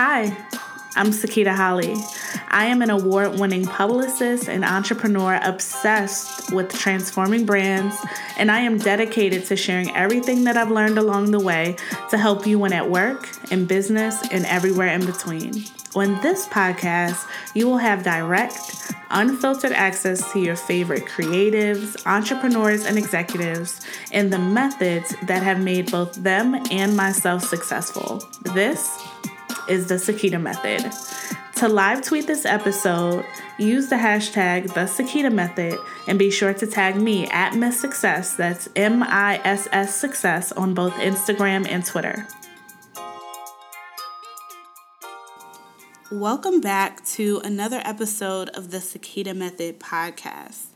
Hi, I'm Sakita Holley. I am an award winning publicist and entrepreneur obsessed with transforming brands, and I am dedicated to sharing everything that I've learned along the way to help you win at work, in business, and everywhere in between. On this podcast, you will have direct, unfiltered access to your favorite creatives, entrepreneurs, and executives, and the methods that have made both them and myself successful. This is the Sakita Method. To live tweet this episode, use the hashtag the Sakita Method and be sure to tag me at Miss Success. That's M I S S Success on both Instagram and Twitter. Welcome back to another episode of the Sakita Method podcast.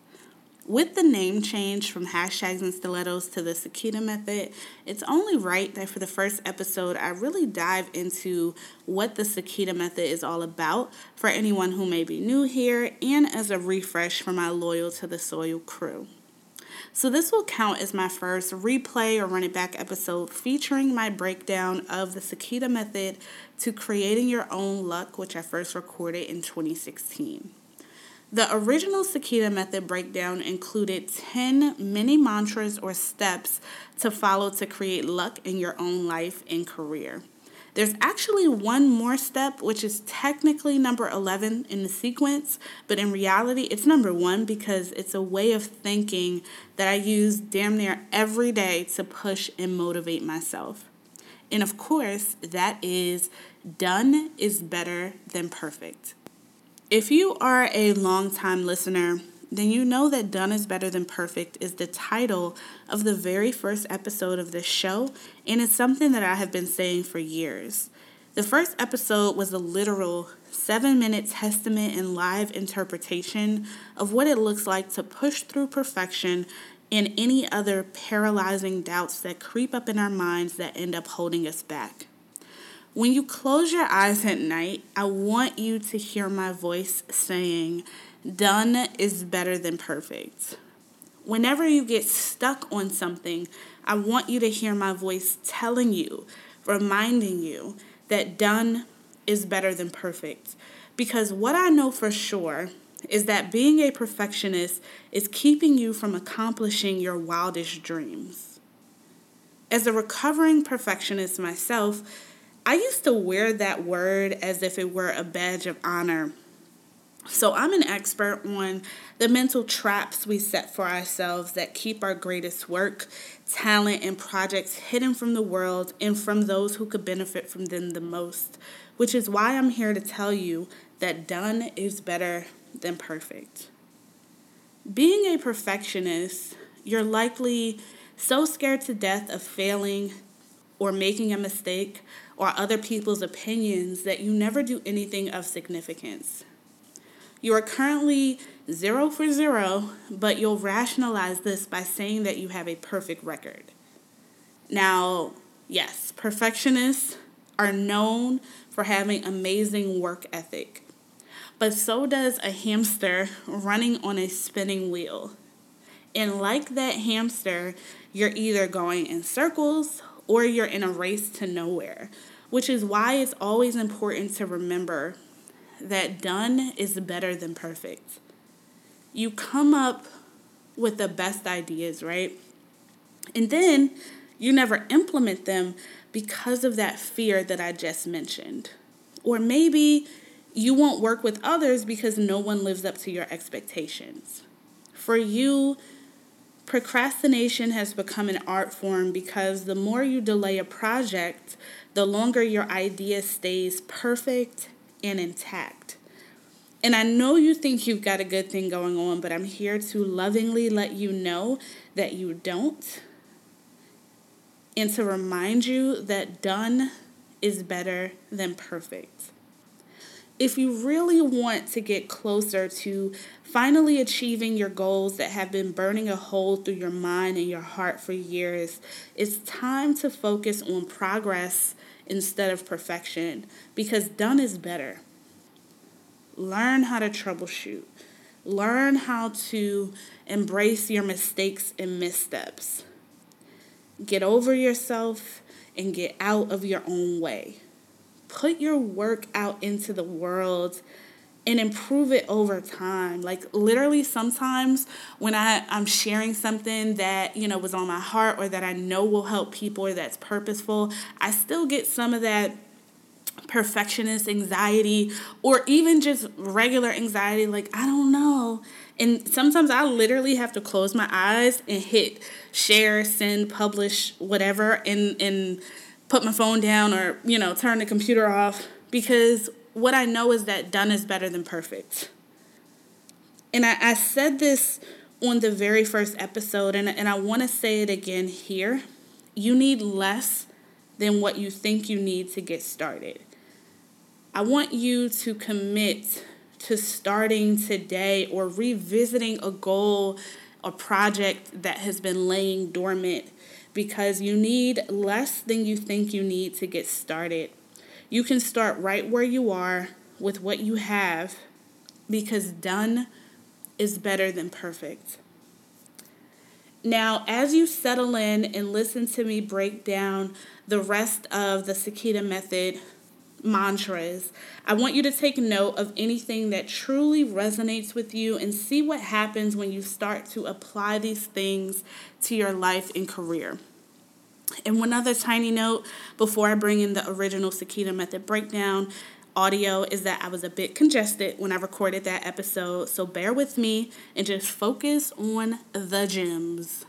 With the name change from hashtags and stilettos to the Sakita method, it's only right that for the first episode, I really dive into what the Sakita method is all about for anyone who may be new here and as a refresh for my loyal to the soil crew. So, this will count as my first replay or run it back episode featuring my breakdown of the Sakita method to creating your own luck, which I first recorded in 2016. The original Sakita method breakdown included 10 mini mantras or steps to follow to create luck in your own life and career. There's actually one more step, which is technically number 11 in the sequence, but in reality, it's number one because it's a way of thinking that I use damn near every day to push and motivate myself. And of course, that is done is better than perfect. If you are a long-time listener, then you know that Done is Better Than Perfect is the title of the very first episode of this show, and it's something that I have been saying for years. The first episode was a literal seven minute testament and live interpretation of what it looks like to push through perfection and any other paralyzing doubts that creep up in our minds that end up holding us back. When you close your eyes at night, I want you to hear my voice saying, Done is better than perfect. Whenever you get stuck on something, I want you to hear my voice telling you, reminding you that done is better than perfect. Because what I know for sure is that being a perfectionist is keeping you from accomplishing your wildest dreams. As a recovering perfectionist myself, I used to wear that word as if it were a badge of honor. So I'm an expert on the mental traps we set for ourselves that keep our greatest work, talent, and projects hidden from the world and from those who could benefit from them the most, which is why I'm here to tell you that done is better than perfect. Being a perfectionist, you're likely so scared to death of failing or making a mistake or other people's opinions that you never do anything of significance. You are currently zero for zero, but you'll rationalize this by saying that you have a perfect record. Now, yes, perfectionists are known for having amazing work ethic, but so does a hamster running on a spinning wheel. And like that hamster, you're either going in circles or you're in a race to nowhere, which is why it's always important to remember that done is better than perfect. You come up with the best ideas, right? And then you never implement them because of that fear that I just mentioned. Or maybe you won't work with others because no one lives up to your expectations. For you, procrastination has become an art form because the more you delay a project, the longer your idea stays perfect and intact. And I know you think you've got a good thing going on, but I'm here to lovingly let you know that you don't. And to remind you that done is better than perfect. If you really want to get closer to finally achieving your goals that have been burning a hole through your mind and your heart for years, it's time to focus on progress instead of perfection because done is better. Learn how to troubleshoot. Learn how to embrace your mistakes and missteps. Get over yourself and get out of your own way. put your work out into the world and improve it over time. Like literally sometimes when I, I'm sharing something that, you know, was on my heart or that I know will help people or that's purposeful, I still get some of that perfectionist anxiety or even just regular anxiety like I don't know. And sometimes I literally have to close my eyes and hit share, send, publish, whatever and and put my phone down or, you know, turn the computer off because what I know is that done is better than perfect. And I, I said this on the very first episode, and, and I want to say it again here. You need less than what you think you need to get started. I want you to commit to starting today or revisiting a goal, a project that has been laying dormant because you need less than you think you need to get started. You can start right where you are with what you have because done is better than perfect. Now, as you settle in and listen to me break down the rest of the Sakita method mantras, I want you to take note of anything that truly resonates with you and see what happens when you start to apply these things to your life and career. And one other tiny note before I bring in the original Sakita method breakdown audio is that I was a bit congested when I recorded that episode, so bear with me and just focus on the gems.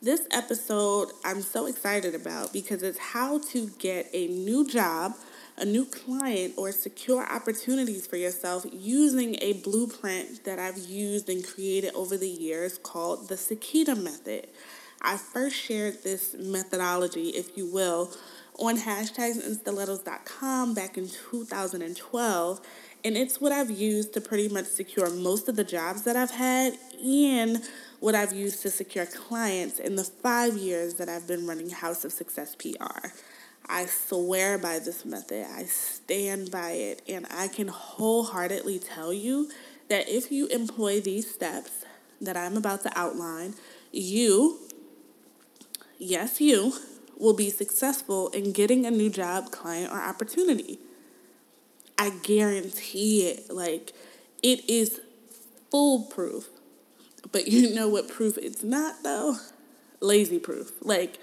This episode I'm so excited about because it's how to get a new job, a new client, or secure opportunities for yourself using a blueprint that I've used and created over the years called the Sakita method. I first shared this methodology, if you will, on hashtags and stilettos.com back in 2012. And it's what I've used to pretty much secure most of the jobs that I've had and what I've used to secure clients in the five years that I've been running House of Success PR. I swear by this method, I stand by it, and I can wholeheartedly tell you that if you employ these steps that I'm about to outline, you yes, you will be successful in getting a new job, client, or opportunity. I guarantee it. Like, it is foolproof. But you know what proof it's not, though? Lazy proof. Like,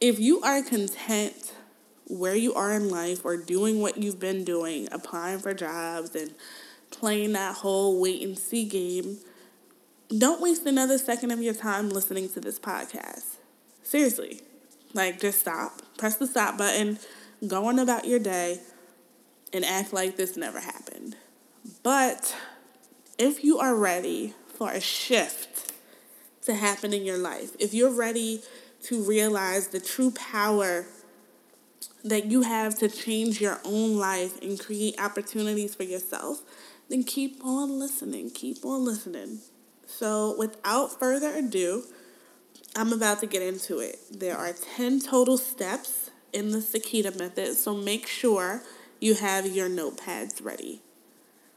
if you are content where you are in life or doing what you've been doing, applying for jobs and playing that whole wait and see game, don't waste another second of your time listening to this podcast. Seriously. Like, just stop. Press the stop button, go on about your day, and act like this never happened. But if you are ready for a shift to happen in your life, if you're ready to realize the true power that you have to change your own life and create opportunities for yourself, then keep on listening. Keep on listening. So, without further ado, I'm about to get into it. There are 10 total steps in the Sakita method, so make sure you have your notepads ready.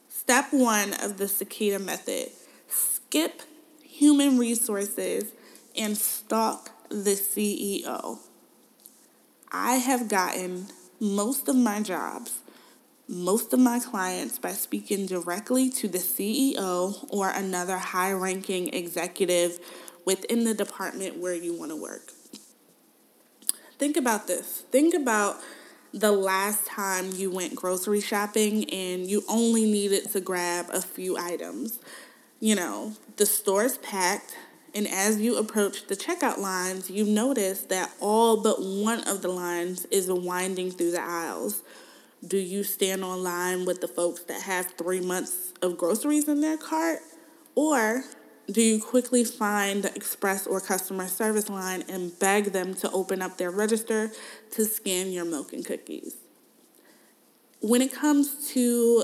Step one of the Sakita method skip human resources and stalk the CEO. I have gotten most of my jobs, most of my clients by speaking directly to the CEO or another high ranking executive within the department where you want to work. Think about this. Think about the last time you went grocery shopping and you only needed to grab a few items. You know, the store's packed, and as you approach the checkout lines, you notice that all but one of the lines is winding through the aisles. Do you stand on line with the folks that have three months of groceries in their cart? Or do you quickly find the express or customer service line and beg them to open up their register to scan your milk and cookies? When it comes to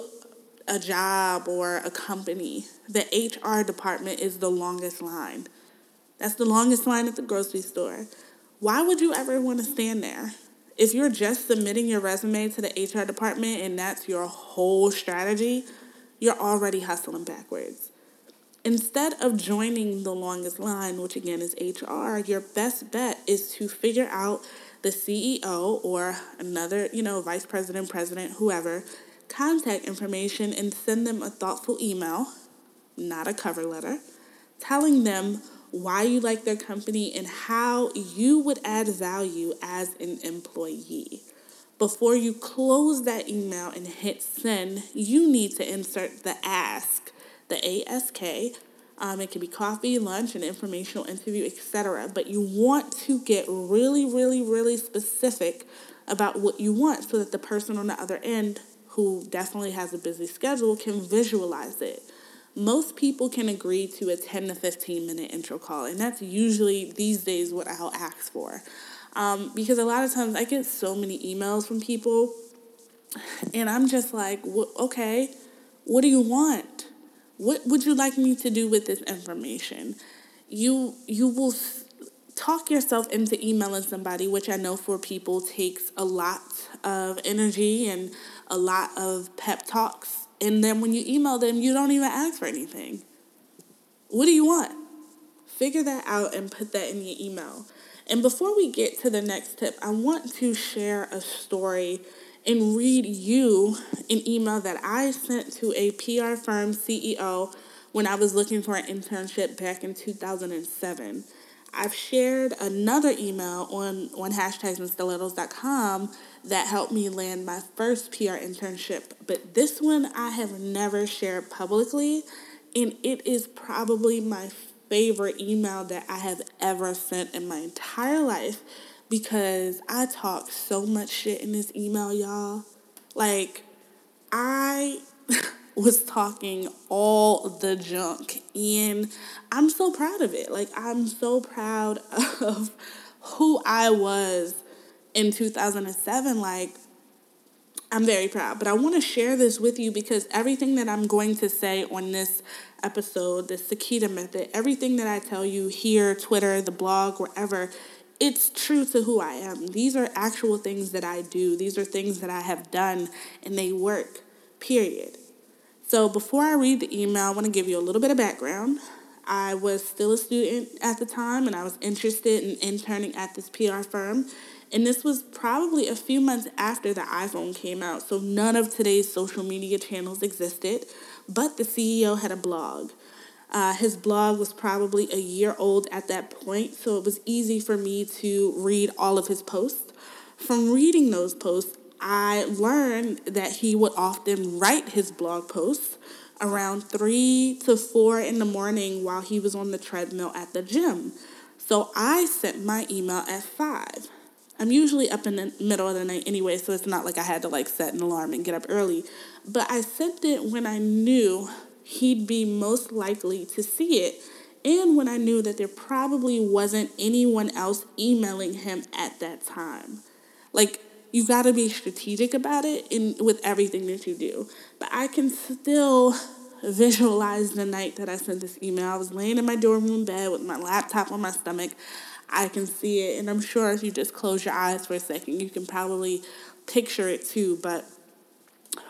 a job or a company, the HR department is the longest line. That's the longest line at the grocery store. Why would you ever want to stand there? If you're just submitting your resume to the HR department and that's your whole strategy, you're already hustling backwards. Instead of joining the longest line, which again is HR, your best bet is to figure out the CEO or another, you know, vice president, president, whoever, contact information and send them a thoughtful email, not a cover letter, telling them why you like their company and how you would add value as an employee. Before you close that email and hit send, you need to insert the ask, the ASK. Um, it can be coffee, lunch, an informational interview, etc. But you want to get really, really, really specific about what you want so that the person on the other end, who definitely has a busy schedule, can visualize it most people can agree to a 10 to 15 minute intro call and that's usually these days what i'll ask for um, because a lot of times i get so many emails from people and i'm just like okay what do you want what would you like me to do with this information you you will talk yourself into emailing somebody which i know for people takes a lot of energy and a lot of pep talks and then when you email them, you don't even ask for anything. What do you want? Figure that out and put that in your email. And before we get to the next tip, I want to share a story and read you an email that I sent to a PR firm CEO when I was looking for an internship back in 2007. I've shared another email on, on stilettos.com that helped me land my first PR internship. But this one I have never shared publicly, and it is probably my favorite email that I have ever sent in my entire life because I talk so much shit in this email, y'all. Like, I was talking all the junk, and I'm so proud of it. Like, I'm so proud of who I was in 2007 like I'm very proud, but I want to share this with you because everything that I'm going to say on this episode, the Sakita method, everything that I tell you here, Twitter, the blog, wherever, it's true to who I am. These are actual things that I do. These are things that I have done and they work. Period. So before I read the email, I want to give you a little bit of background. I was still a student at the time and I was interested in interning at this PR firm and this was probably a few months after the iPhone came out, so none of today's social media channels existed, but the CEO had a blog. Uh, his blog was probably a year old at that point, so it was easy for me to read all of his posts. From reading those posts, I learned that he would often write his blog posts around 3 to 4 in the morning while he was on the treadmill at the gym. So I sent my email at 5. I'm usually up in the middle of the night anyway, so it's not like I had to like set an alarm and get up early. But I sent it when I knew he'd be most likely to see it and when I knew that there probably wasn't anyone else emailing him at that time. Like you got to be strategic about it in with everything that you do. But I can still visualize the night that I sent this email. I was laying in my dorm room bed with my laptop on my stomach. I can see it. And I'm sure if you just close your eyes for a second, you can probably picture it too. But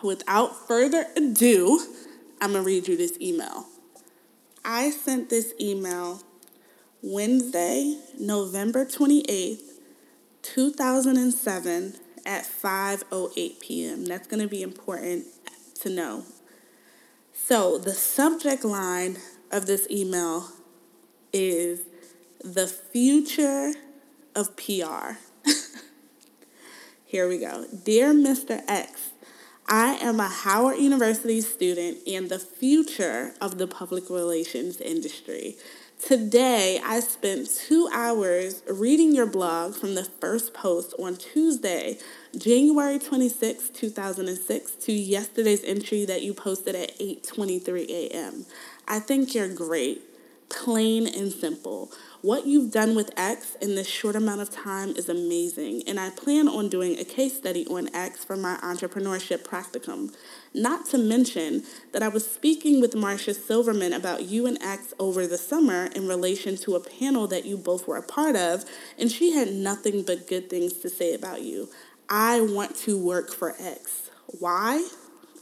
without further ado, I'm going to read you this email. I sent this email Wednesday, November 28th, 2007 at 5:08 p.m. That's going to be important to know. So, the subject line of this email is the future of PR. Here we go. Dear Mr. X, I am a Howard University student and the future of the public relations industry. Today, I spent two hours reading your blog from the first post on Tuesday, January 26, 2006, to yesterday's entry that you posted at 8:23 a.m. I think you're great, plain and simple. What you've done with X in this short amount of time is amazing, and I plan on doing a case study on X for my entrepreneurship practicum. Not to mention that I was speaking with Marcia Silverman about you and X over the summer in relation to a panel that you both were a part of, and she had nothing but good things to say about you. I want to work for X. Why?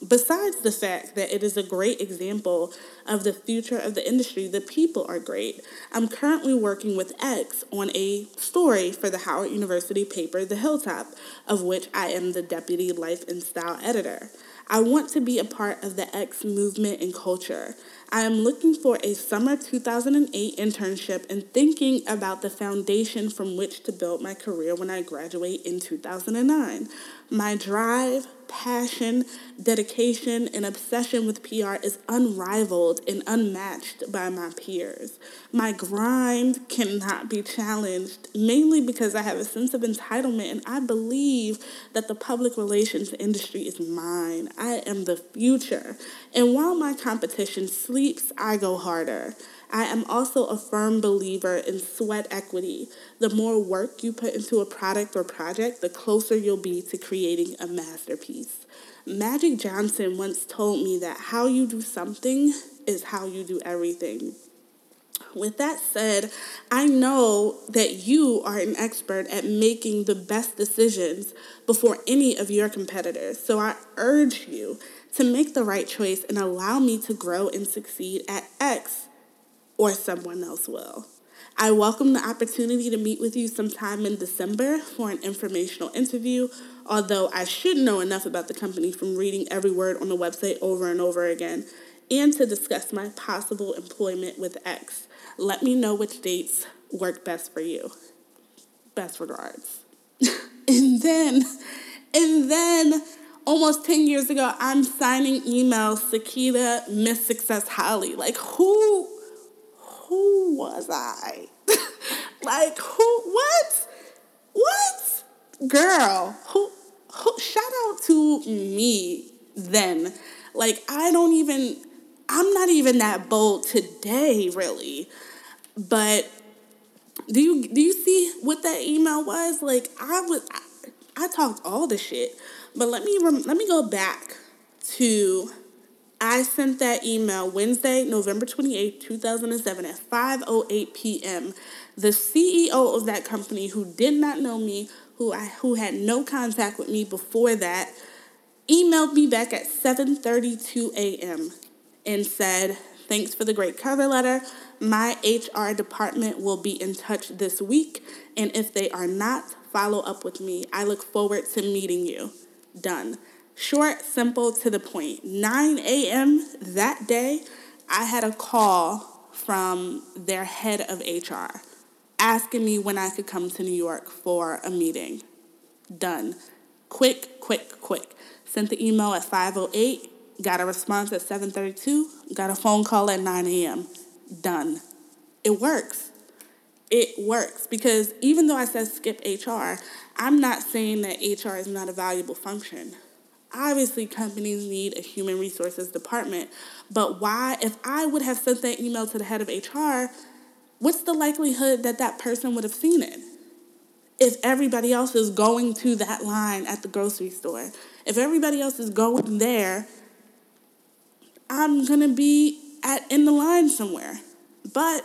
Besides the fact that it is a great example of the future of the industry, the people are great. I'm currently working with X on a story for the Howard University paper, The Hilltop, of which I am the deputy life and style editor. I want to be a part of the X movement and culture. I am looking for a summer 2008 internship and thinking about the foundation from which to build my career when I graduate in 2009. My drive, passion, dedication, and obsession with PR is unrivaled and unmatched by my peers. My grind cannot be challenged, mainly because I have a sense of entitlement and I believe that the public relations industry is mine. I am the future. And while my competition sleeps, I go harder. I am also a firm believer in sweat equity. The more work you put into a product or project, the closer you'll be to creating a masterpiece. Magic Johnson once told me that how you do something is how you do everything. With that said, I know that you are an expert at making the best decisions before any of your competitors. So I urge you to make the right choice and allow me to grow and succeed at X or someone else will. I welcome the opportunity to meet with you sometime in December for an informational interview, although I should know enough about the company from reading every word on the website over and over again, and to discuss my possible employment with X. Let me know which dates work best for you. Best regards. and then, and then, almost 10 years ago, I'm signing emails, Sakita, Miss Success Holley. Like, who who was I? like who what? What? Girl, who who shout out to me then. Like I don't even I'm not even that bold today really. But do you do you see what that email was? Like I was I, I talked all the shit. But let me rem- let me go back to I sent that email Wednesday, November 28, 2007 at 5:08 p.m. The CEO of that company who did not know me, who I who had no contact with me before that, emailed me back at 7:32 a.m. and said, "Thanks for the great cover letter. My HR department will be in touch this week, and if they are not, follow up with me. I look forward to meeting you." Done. Short, simple, to the point. 9 a.m. that day, I had a call from their head of HR asking me when I could come to New York for a meeting. Done. Quick, quick, quick. Sent the email at 5:08, got a response at 7:32, got a phone call at 9 a.m. Done. It works. It works because even though I said skip HR, I'm not saying that HR is not a valuable function obviously companies need a human resources department. But why, if I would have sent that email to the head of HR, what's the likelihood that that person would have seen it? If everybody else is going to that line at the grocery store, if everybody else is going there, I'm gonna be at in the line somewhere. But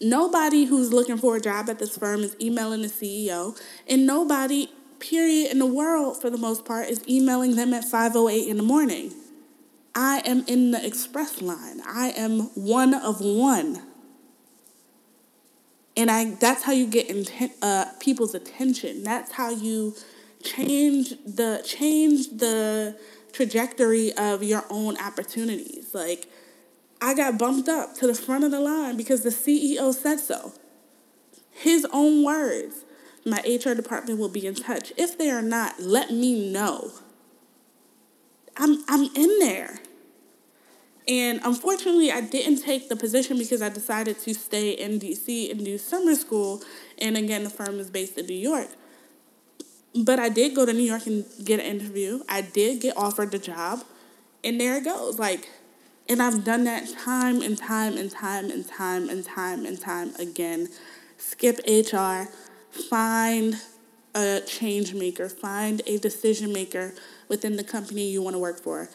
nobody who's looking for a job at this firm is emailing the CEO, and nobody period in the world for the most part is emailing them at 5:08 in the morning. I am in the express line. I am one of one. And I that's how you get inten- uh, people's attention. That's how you change the change the trajectory of your own opportunities. Like I got bumped up to the front of the line because the CEO said so. His own words. My HR department will be in touch. If they are not, let me know. I'm I'm in there. And unfortunately, I didn't take the position because I decided to stay in DC and do summer school. And again, the firm is based in New York. But I did go to New York and get an interview. I did get offered the job. And there it goes. Like, and I've done that time and time and time and time and time and time again. Skip HR, find a change maker, find a decision maker within the company you want to work for.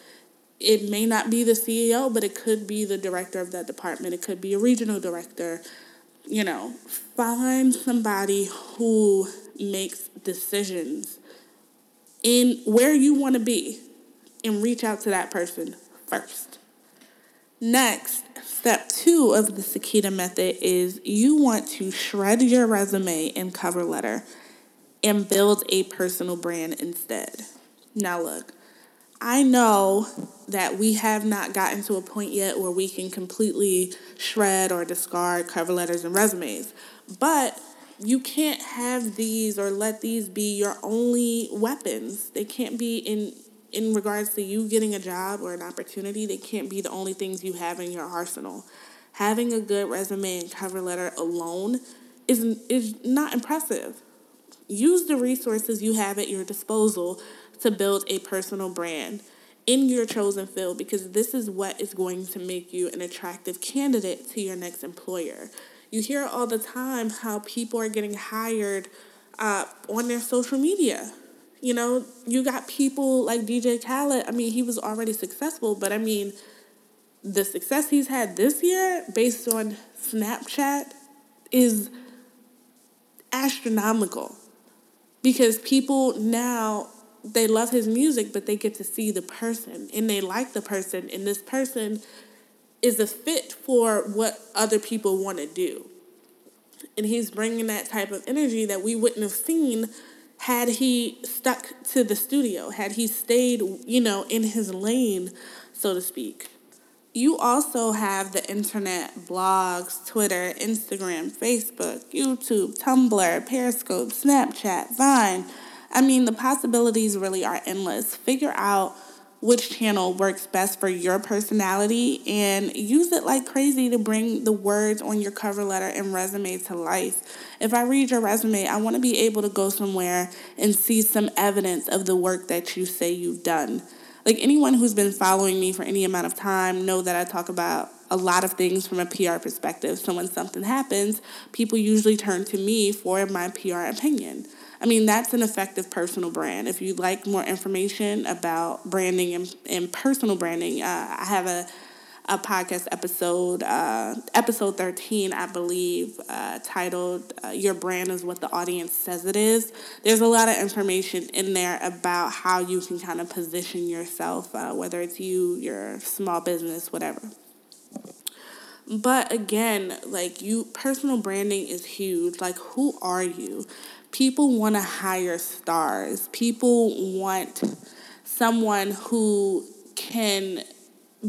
It may not be the CEO, but it could be the director of that department. It could be a regional director. You know, find somebody who makes decisions in where you want to be. and reach out to that person first. Next, step two of the Sakita method is you want to shred your resume and cover letter and build a personal brand instead. Now, look, I know that we have not gotten to a point yet where we can completely shred or discard cover letters and resumes, but you can't have these or let these be your only weapons. They can't be in in regards to you getting a job or an opportunity, they can't be the only things you have in your arsenal. Having a good resume and cover letter alone is, is not impressive. Use the resources you have at your disposal to build a personal brand in your chosen field because this is what is going to make you an attractive candidate to your next employer. You hear all the time how people are getting hired uh, on their social media you know, you got people like DJ Khaled. I mean, he was already successful, but I mean, the success he's had this year based on Snapchat is astronomical because people now they love his music but they get to see the person and they like the person and this person is a fit for what other people want to do and he's bringing that type of energy that we wouldn't have seen had he stuck to the studio, had he stayed, you know, in his lane, so to speak. You also have the internet, blogs, Twitter, Instagram, Facebook, YouTube, Tumblr, Periscope, Snapchat, Vine. I mean, the possibilities really are endless. Figure out which channel works best for your personality and use it like crazy to bring the words on your cover letter and resume to life. If I read your resume, I want to be able to go somewhere and see some evidence of the work that you say you've done. Like anyone who's been following me for any amount of time know that I talk about a lot of things from a PR perspective. So when something happens, people usually turn to me for my PR opinion. I mean, that's an effective personal brand. If you'd like more information about branding and, and personal branding, uh, I have a, a podcast episode, uh, episode 13, I believe, uh, titled uh, Your Brand is What the Audience Says It Is. There's a lot of information in there about how you can kind of position yourself, uh, whether it's you, your small business, whatever. But again, like you, personal branding is huge. Like, who are you? People want to hire stars. People want someone who can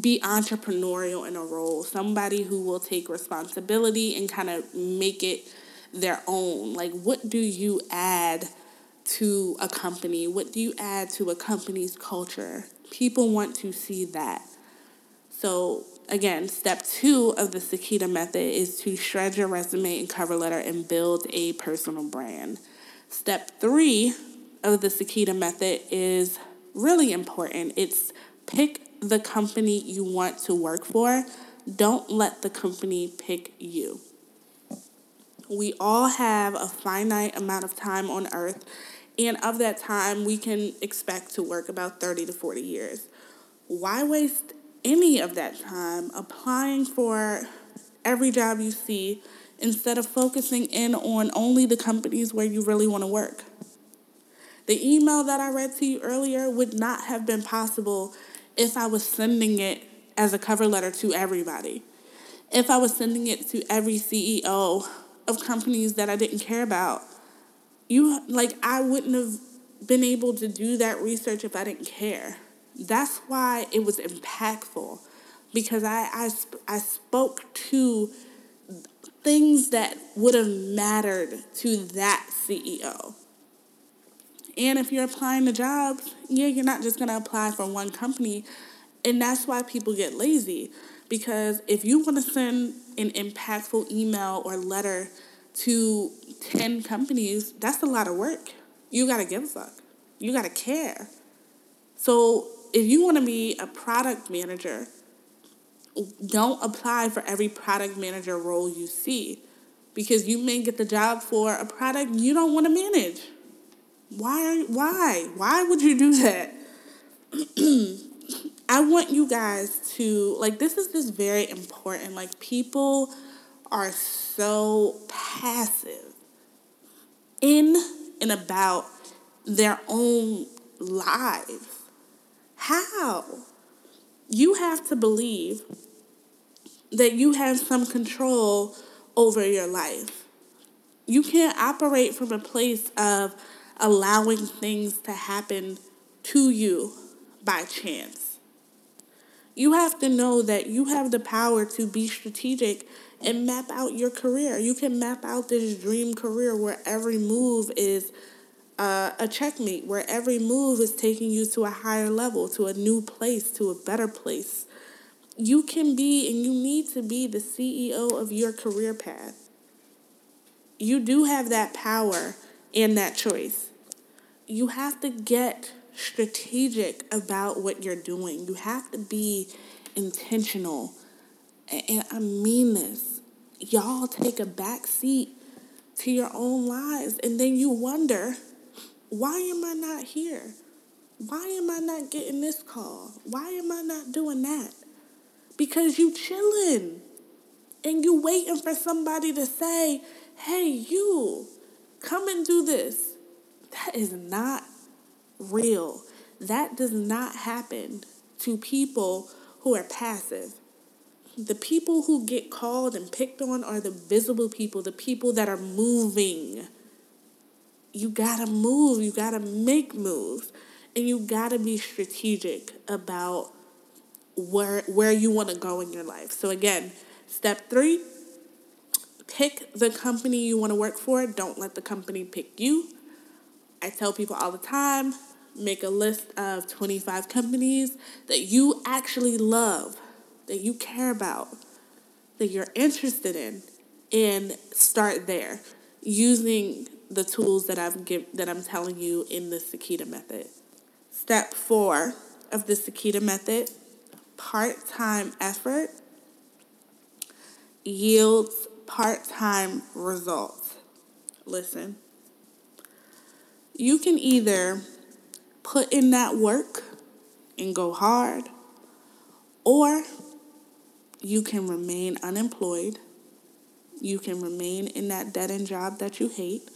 be entrepreneurial in a role, somebody who will take responsibility and kind of make it their own. Like, what do you add to a company? What do you add to a company's culture? People want to see that. So, again, step two of the Sakita method is to shred your resume and cover letter and build a personal brand. Step three of the Sakita method is really important. It's pick the company you want to work for. Don't let the company pick you. We all have a finite amount of time on earth, and of that time, we can expect to work about 30 to 40 years. Why waste any of that time applying for every job you see instead of focusing in on only the companies where you really want to work. The email that I read to you earlier would not have been possible if I was sending it as a cover letter to everybody. If I was sending it to every CEO of companies that I didn't care about, you like I wouldn't have been able to do that research if I didn't care. That's why it was impactful because I I, I spoke to things that would have mattered to that CEO. And if you're applying to jobs, yeah, you're not just to apply for one company. And that's why people get lazy. Because if you want to send an impactful email or letter to 10 companies, that's a lot of work. You got to give a fuck. You got to care. So if you want to be a product manager, don't apply for every product manager role you see because you may get the job for a product you don't want to manage. Why why? Why would you do that? I want you guys to like this is just very important. Like people are so passive in and about their own lives How? You have to believe that you have some control over your life. You can't operate from a place of allowing things to happen to you by chance. You have to know that you have the power to be strategic and map out your career. You can map out this dream career where every move is uh, a checkmate, where every move is taking you to a higher level, to a new place, to a better place. You can be and you need to be the CEO of your career path. You do have that power and that choice. You have to get strategic about what you're doing. You have to be intentional. And I mean this. Y'all take a back seat to your own lives and then you wonder, why am I not here? Why am I not getting this call? Why am I not doing that? Because you chilling and you waiting for somebody to say, hey, you, come and do this. That is not real. That does not happen to people who are passive. The people who get called and picked on are the visible people, the people that are moving. You gotta move, you gotta make moves, and you gotta be strategic about where where you want to go in your life. So again, step 3, pick the company you want to work for. Don't let the company pick you. I tell people all the time, make a list of 25 companies that you actually love, that you care about, that you're interested in, and start there using the tools that I've give, that I'm telling you in the Sakita method. Step 4 of the Sakita method, part-time effort yields part-time results. Listen. You can either put in that work and go hard, or you can remain unemployed. You can remain in that dead end job that you hate.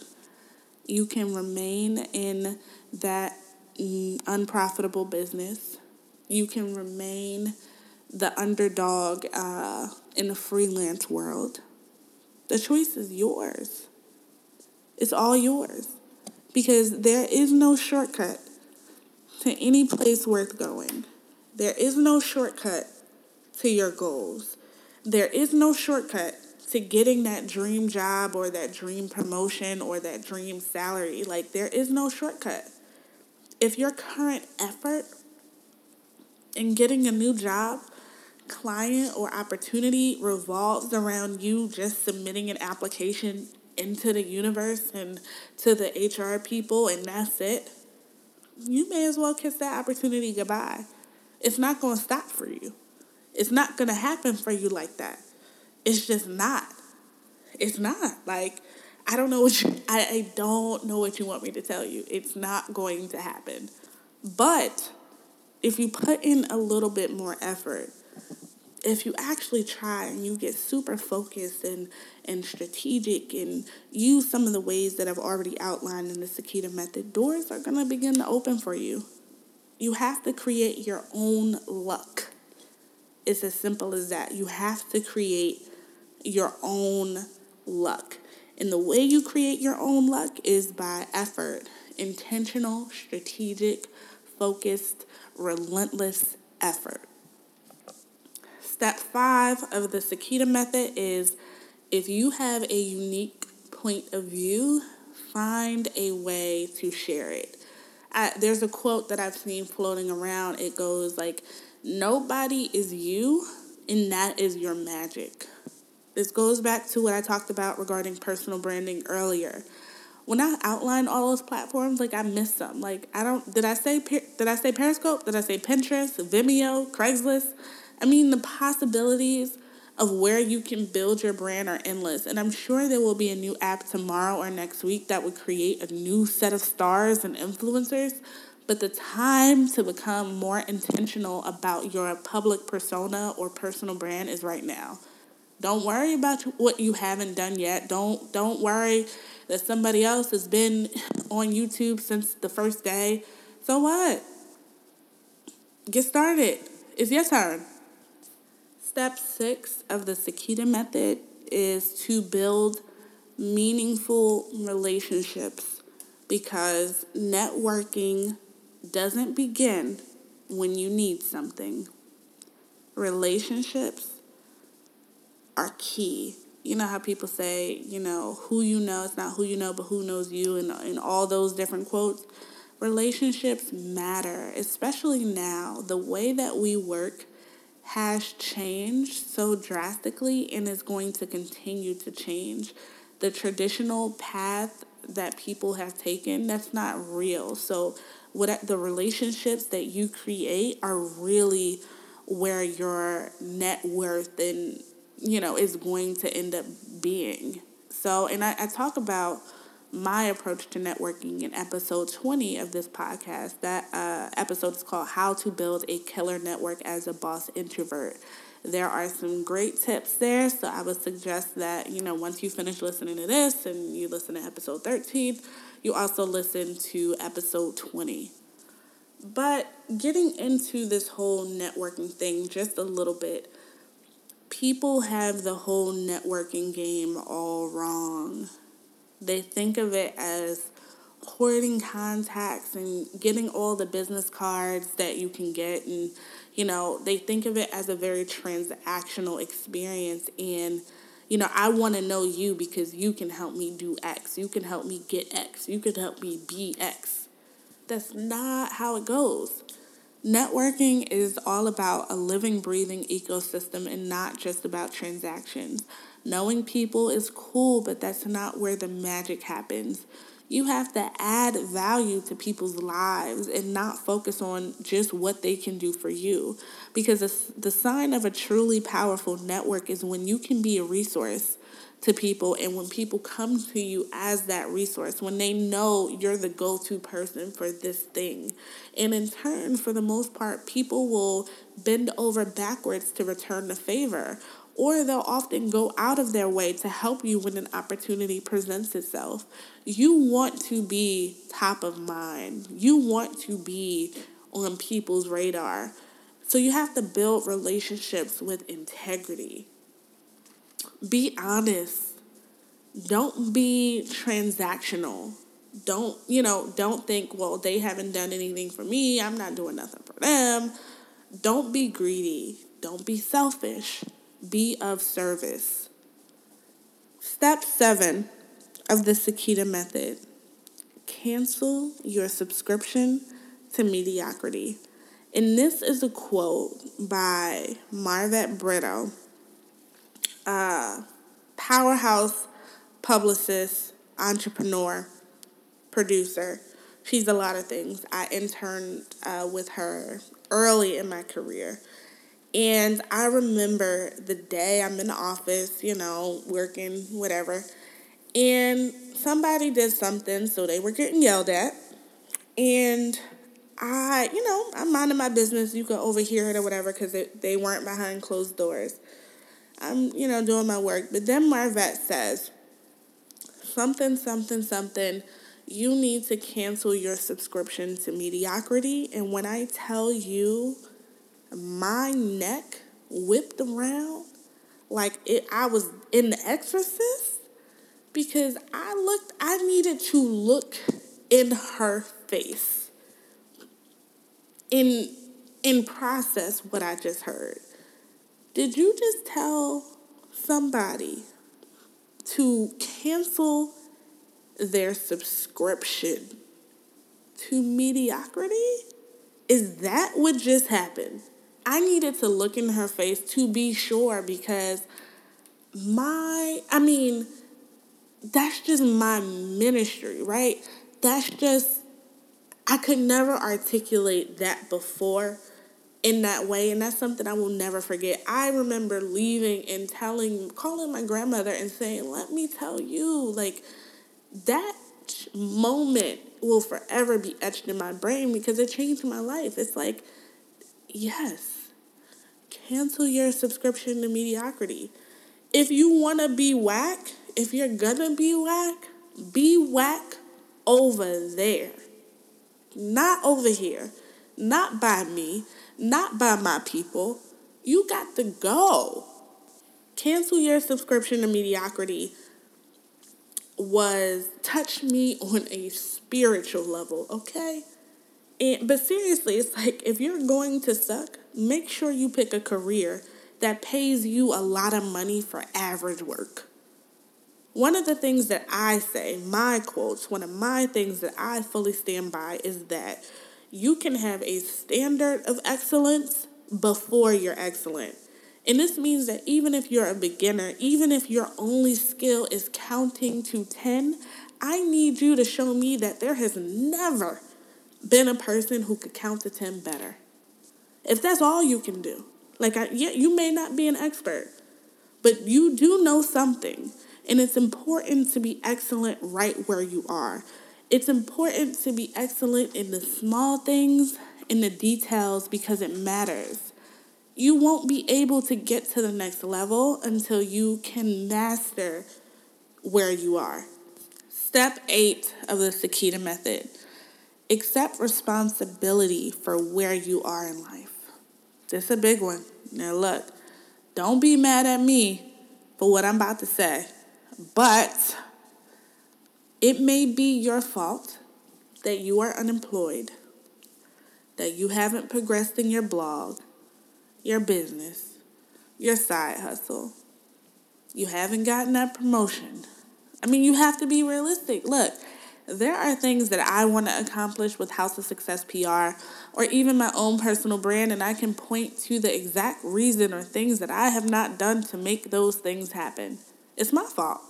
You can remain in that unprofitable business. You can remain the underdog uh, in the freelance world. The choice is yours. It's all yours because there is no shortcut to any place worth going. There is no shortcut to your goals. There is no shortcut to getting that dream job or that dream promotion or that dream salary. Like, there is no shortcut. If your current effort in getting a new job, client, or opportunity revolves around you just submitting an application into the universe and to the HR people, and that's it you may as well kiss that opportunity goodbye. It's not going to stop for you. It's not going to happen for you like that. It's just not. It's not. Like, I don't know what you, I, I don't know what you want me to tell you. It's not going to happen. But if you put in a little bit more effort, if you actually try and you get super focused and, and strategic and use some of the ways that I've already outlined in the Sakita method, doors are going to begin to open for you. You have to create your own luck. It's as simple as that. You have to create your own luck. And the way you create your own luck is by effort, intentional, strategic, focused, relentless effort. Step five of the Sakita method is if you have a unique point of view, find a way to share it. I, there's a quote that I've seen floating around. It goes like, Nobody is you, and that is your magic. This goes back to what I talked about regarding personal branding earlier. When I outlined all those platforms, like I missed some. Like I don't did I say did I say Periscope? Did I say Pinterest, Vimeo, Craigslist? I mean, the possibilities of where you can build your brand are endless. And I'm sure there will be a new app tomorrow or next week that would create a new set of stars and influencers. But the time to become more intentional about your public persona or personal brand is right now. Don't worry about what you haven't done yet. Don't don't worry that somebody else has been on YouTube since the first day. So what? get started. It's your turn. Step six of the Sakita method is to build meaningful relationships because networking doesn't begin when you need something. Relationships are key. You know how people say, you know, who you know, it's not who you know, but who knows you, and, and all those different quotes. Relationships matter, especially now. The way that we work has changed so drastically and is going to continue to change. The traditional path that people have taken, that's not real. So, what the relationships that you create are really where your net worth and you know is going to end up being. So, and I, I talk about my approach to networking in episode 20 of this podcast. That uh, episode is called How to Build a Killer Network as a Boss Introvert. There are some great tips there, so I would suggest that, you know, once you finish listening to this and you listen to episode 13, you also listen to episode 20. But getting into this whole networking thing just a little bit, people have the whole networking game all wrong. They think of it as hoarding contacts and getting all the business cards that you can get and you know they think of it as a very transactional experience. And you know i want to know you because you can help me do x you can help me get x you can help me be x. That's not how it goes networking is all about a living breathing ecosystem and not just about transactions Knowing people is cool, but that's not where the magic happens. You have to add value to people's lives and not focus on just what they can do for you. Because the sign of a truly powerful network is when you can be a resource to people and when people come to you as that resource, when they know you're the go to person for this thing. And in turn, for the most part, people will bend over backwards to return the favor or they'll often go out of their way to help you when an opportunity presents itself. You want to be top of mind, you want to be on people's radar. So you have to build relationships with integrity. Be honest. Don't be transactional. Don't, you know, don't think, well, they haven't done anything for me. I'm not doing nothing for them. Don't be greedy. Don't be selfish be of service. Step seven of the Sakita method cancel your subscription to mediocrity. And this is a quote by Marvet Britto, a powerhouse publicist, entrepreneur, producer. She's a lot of things. I interned uh, with her early in my career. And I remember the day I'm in the office, you know, working, whatever, and somebody did something, so they were getting yelled at. And I, you know, I'm minding my business. You could overhear it or whatever because they weren't behind closed doors. I'm, you know, doing my work. But then Marvet says, something, something, something. You need to cancel your subscription to mediocrity. And when I tell you, my neck whipped around like it I was in the exorcist because I looked I needed to look in her face in in process what I just heard. Did you just tell somebody to cancel their subscription to mediocrity? Is that what just happened? I needed to look in her face to be sure because my, I mean, that's just my ministry, right? That's just, I could never articulate that before in that way. And that's something I will never forget. I remember leaving and telling, calling my grandmother and saying, let me tell you, like, that moment will forever be etched in my brain because it changed my life. It's like, yes, cancel your subscription to mediocrity. If you want to be whack, if you're gonna be whack, be whack over there. Not over here. Not by me. Not by my people. You got to go. Cancel your subscription to mediocrity was touch me on a spiritual level, okay? And but seriously, it's like if you're going to suck, make sure you pick a career that pays you a lot of money for average work. One of the things that I say, my quotes, one of my things that I fully stand by is that you can have a standard of excellence before you're excellent. And this means that even if you're a beginner, even if your only skill is counting to 10, I need you to show me that there has never been a person who could count to 10 better. If that's all you can do, like, I, yeah, you may not be an expert, but you do know something. And it's important to be excellent right where you are. It's important to be excellent in the small things, in the details, because it matters. You won't be able to get to the next level until you can master where you are. Step eight of the Sakita method accept responsibility for where you are in life. This is a big one. Now, look, don't be mad at me for what I'm about to say, but it may be your fault that you are unemployed, that you haven't progressed in your blog, your business, your side hustle. You haven't gotten that promotion. I mean, you have to be realistic. Look, there are things that I want to accomplish with House of Success PR or even my own personal brand, and I can point to the exact reason or things that I have not done to make those things happen. It's my fault.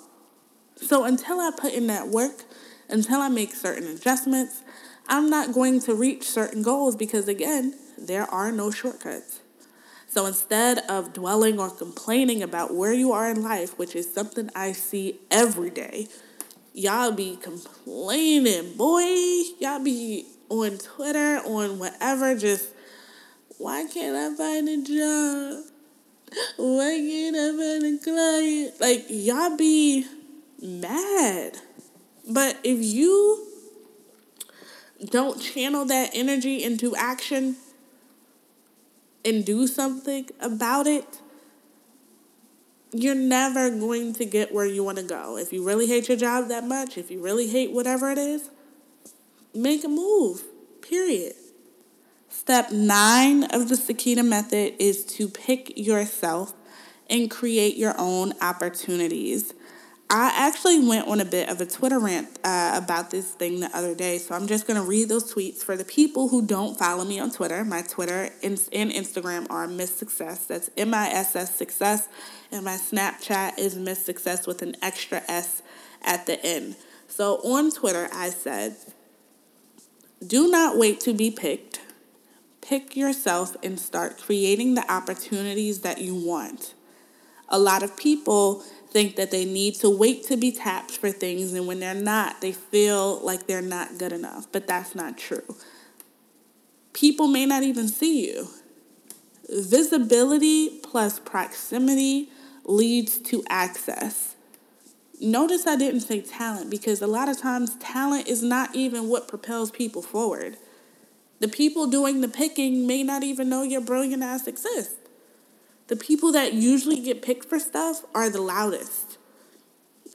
So until I put in that work, until I make certain adjustments, I'm not going to reach certain goals because, again, there are no shortcuts. So instead of dwelling or complaining about where you are in life, which is something I see every day, y'all be complaining, boy. Y'all be on Twitter, on whatever, just why can't I find a job? Why can't I find a client? Like y'all be mad. But if you don't channel that energy into action and do something about it, you're never going to get where you want to go. If you really hate your job that much, if you really hate whatever it is, make a move, period. Step nine of the Sakita method is to pick yourself and create your own opportunities. I actually went on a bit of a Twitter rant uh, about this thing the other day, so I'm just going to read those tweets for the people who don't follow me on Twitter. My Twitter and Instagram are Miss Success. That's M I S S Success, and my Snapchat is Miss Success with an extra S at the end. So on Twitter, I said, "Do not wait to be picked. Pick yourself and start creating the opportunities that you want." A lot of people think that they need to wait to be tapped for things, and when they're not, they feel like they're not good enough. But that's not true. People may not even see you. Visibility plus proximity leads to access. Notice I didn't say talent because a lot of times talent is not even what propels people forward. The people doing the picking may not even know your brilliant ass exists. The people that usually get picked for stuff are the loudest,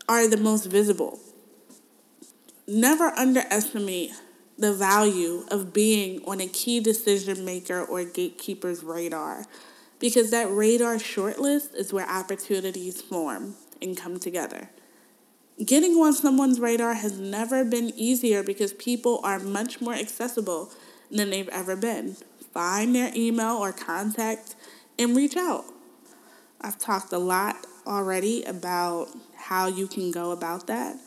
are the most visible. Never underestimate the value of being on a key decision maker or gatekeeper's radar because that radar shortlist is where opportunities form and come together. Getting on someone's radar has never been easier because people are much more accessible than they've ever been. Find their email or contact and reach out. I've talked a lot already about how you can go about that.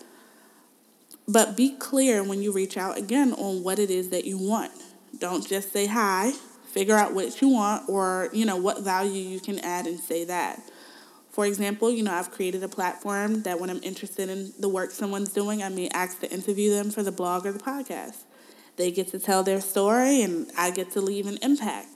But be clear when you reach out again on what it is that you want. Don't just say hi, figure out what you want or, you know, what value you can add and say that. For example, you know, I've created a platform that when I'm interested in the work someone's doing, I may ask to interview them for the blog or the podcast. They get to tell their story and I get to leave an impact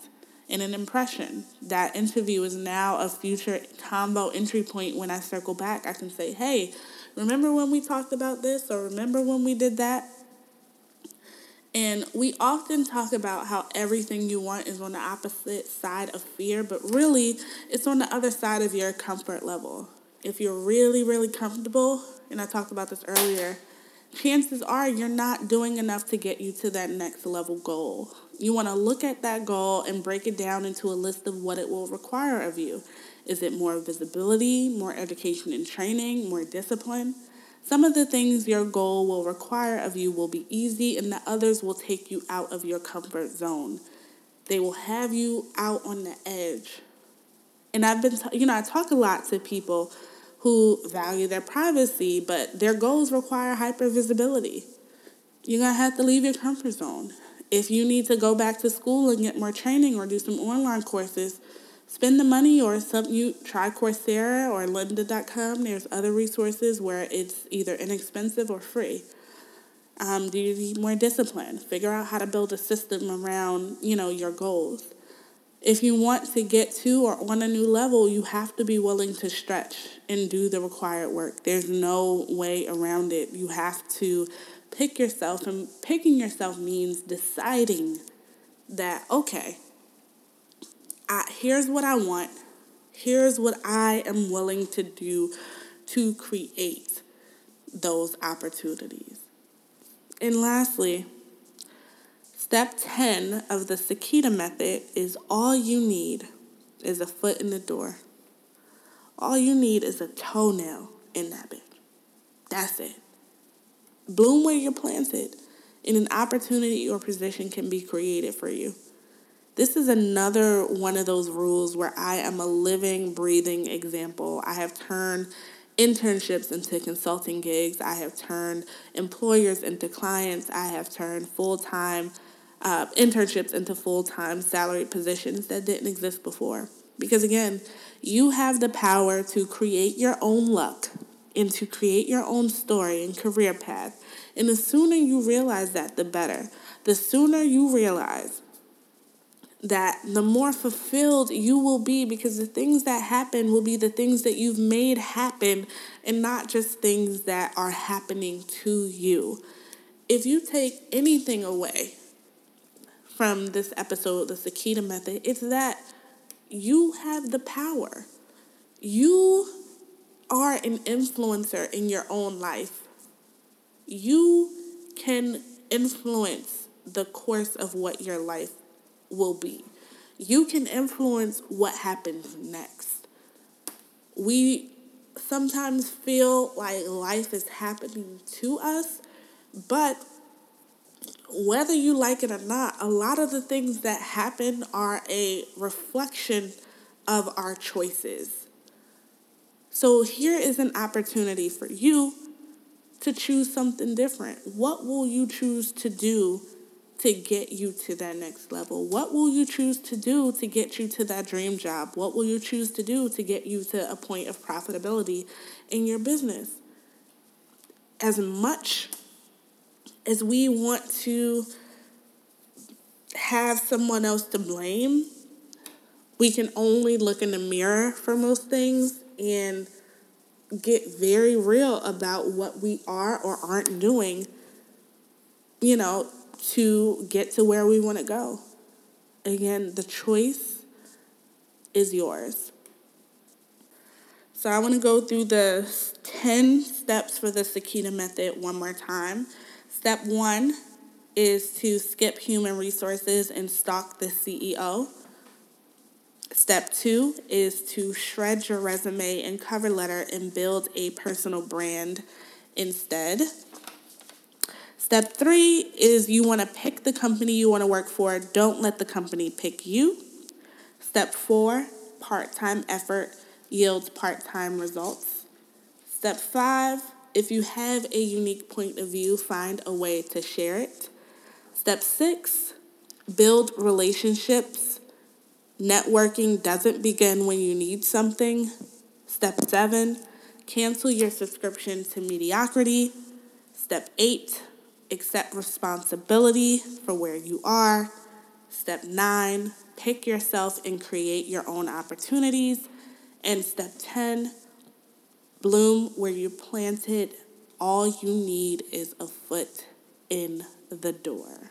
and an impression. That interview is now a future combo entry point when I circle back. I can say, hey, remember when we talked about this or remember when we did that? And we often talk about how everything you want is on the opposite side of fear, but really it's on the other side of your comfort level. If you're really, really comfortable, and I talked about this earlier, chances are you're not doing enough to get you to that next level goal. You want to look at that goal and break it down into a list of what it will require of you. Is it more visibility, more education and training, more discipline? Some of the things your goal will require of you will be easy, and the others will take you out of your comfort zone. They will have you out on the edge. And I've been, you know, I talk a lot to people who value their privacy, but their goals require hyper visibility. You're to have to leave your comfort zone. If you need to go back to school and get more training or do some online courses, spend the money or some you try Coursera or lynda.com. There's other resources where it's either inexpensive or free. Um, do you need more discipline? Figure out how to build a system around, you know, your goals. If you want to get to or on a new level, you have to be willing to stretch and do the required work. There's no way around it. You have to pick yourself, and picking yourself means deciding that, okay, I, here's what I want. Here's what I am willing to do to create those opportunities. And lastly, step 10 of the Sakita method is all you need is a foot in the door. All you need is a toenail in that bitch. That's it. Bloom where you're planted, and an opportunity or position can be created for you. This is another one of those rules where I am a living, breathing example. I have turned internships into consulting gigs. I have turned employers into clients. I have turned full time uh, internships into full time salaried positions that didn't exist before. Because again, you have the power to create your own luck and to create your own story and career path. And the sooner you realize that, the better. The sooner you realize that the more fulfilled you will be because the things that happen will be the things that you've made happen and not just things that are happening to you. If you take anything away from this episode, the Sakita method, it's that you have the power. You are an influencer in your own life. You can influence the course of what your life will be. You can influence what happens next. We sometimes feel like life is happening to us, but whether you like it or not, a lot of the things that happen are a reflection of our choices. So here is an opportunity for you to choose something different. What will you choose to do to get you to that next level? What will you choose to do to get you to that dream job? What will you choose to do to get you to a point of profitability in your business? As much as we want to have someone else to blame, we can only look in the mirror for most things and get very real about what we are or aren't doing, you know, to get to where we want to go. Again, the choice is yours. So I want to go through the 10 steps for the Sakita method one more time. Step one is to skip human resources and stalk the CEO. Step two is to shred your resume and cover letter and build a personal brand instead. Step three is you want to pick the company you want to work for. Don't let the company pick you. Step four, part time effort yields part time results. Step five, if you have a unique point of view, find a way to share it. Step six, build relationships. Networking doesn't begin when you need something. Step seven, cancel your subscription to mediocrity. Step eight, accept responsibility for where you are. Step nine, pick yourself and create your own opportunities. And step 10, bloom where you planted. All you need is a foot in the door.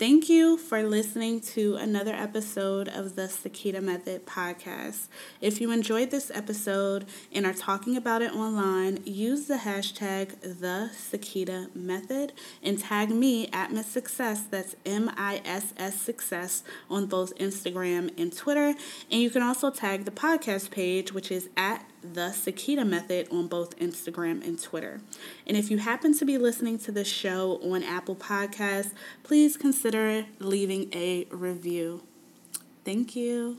Thank you for listening to another episode of the Sakita Method podcast. If you enjoyed this episode and are talking about it online, use the hashtag the Sakita Method and tag me at Miss Success. That's M I S S Success on both Instagram and Twitter. And you can also tag the podcast page, which is at the Sakita Method on both Instagram and Twitter. And if you happen to be listening to this show on Apple Podcasts, please consider leaving a review. Thank you.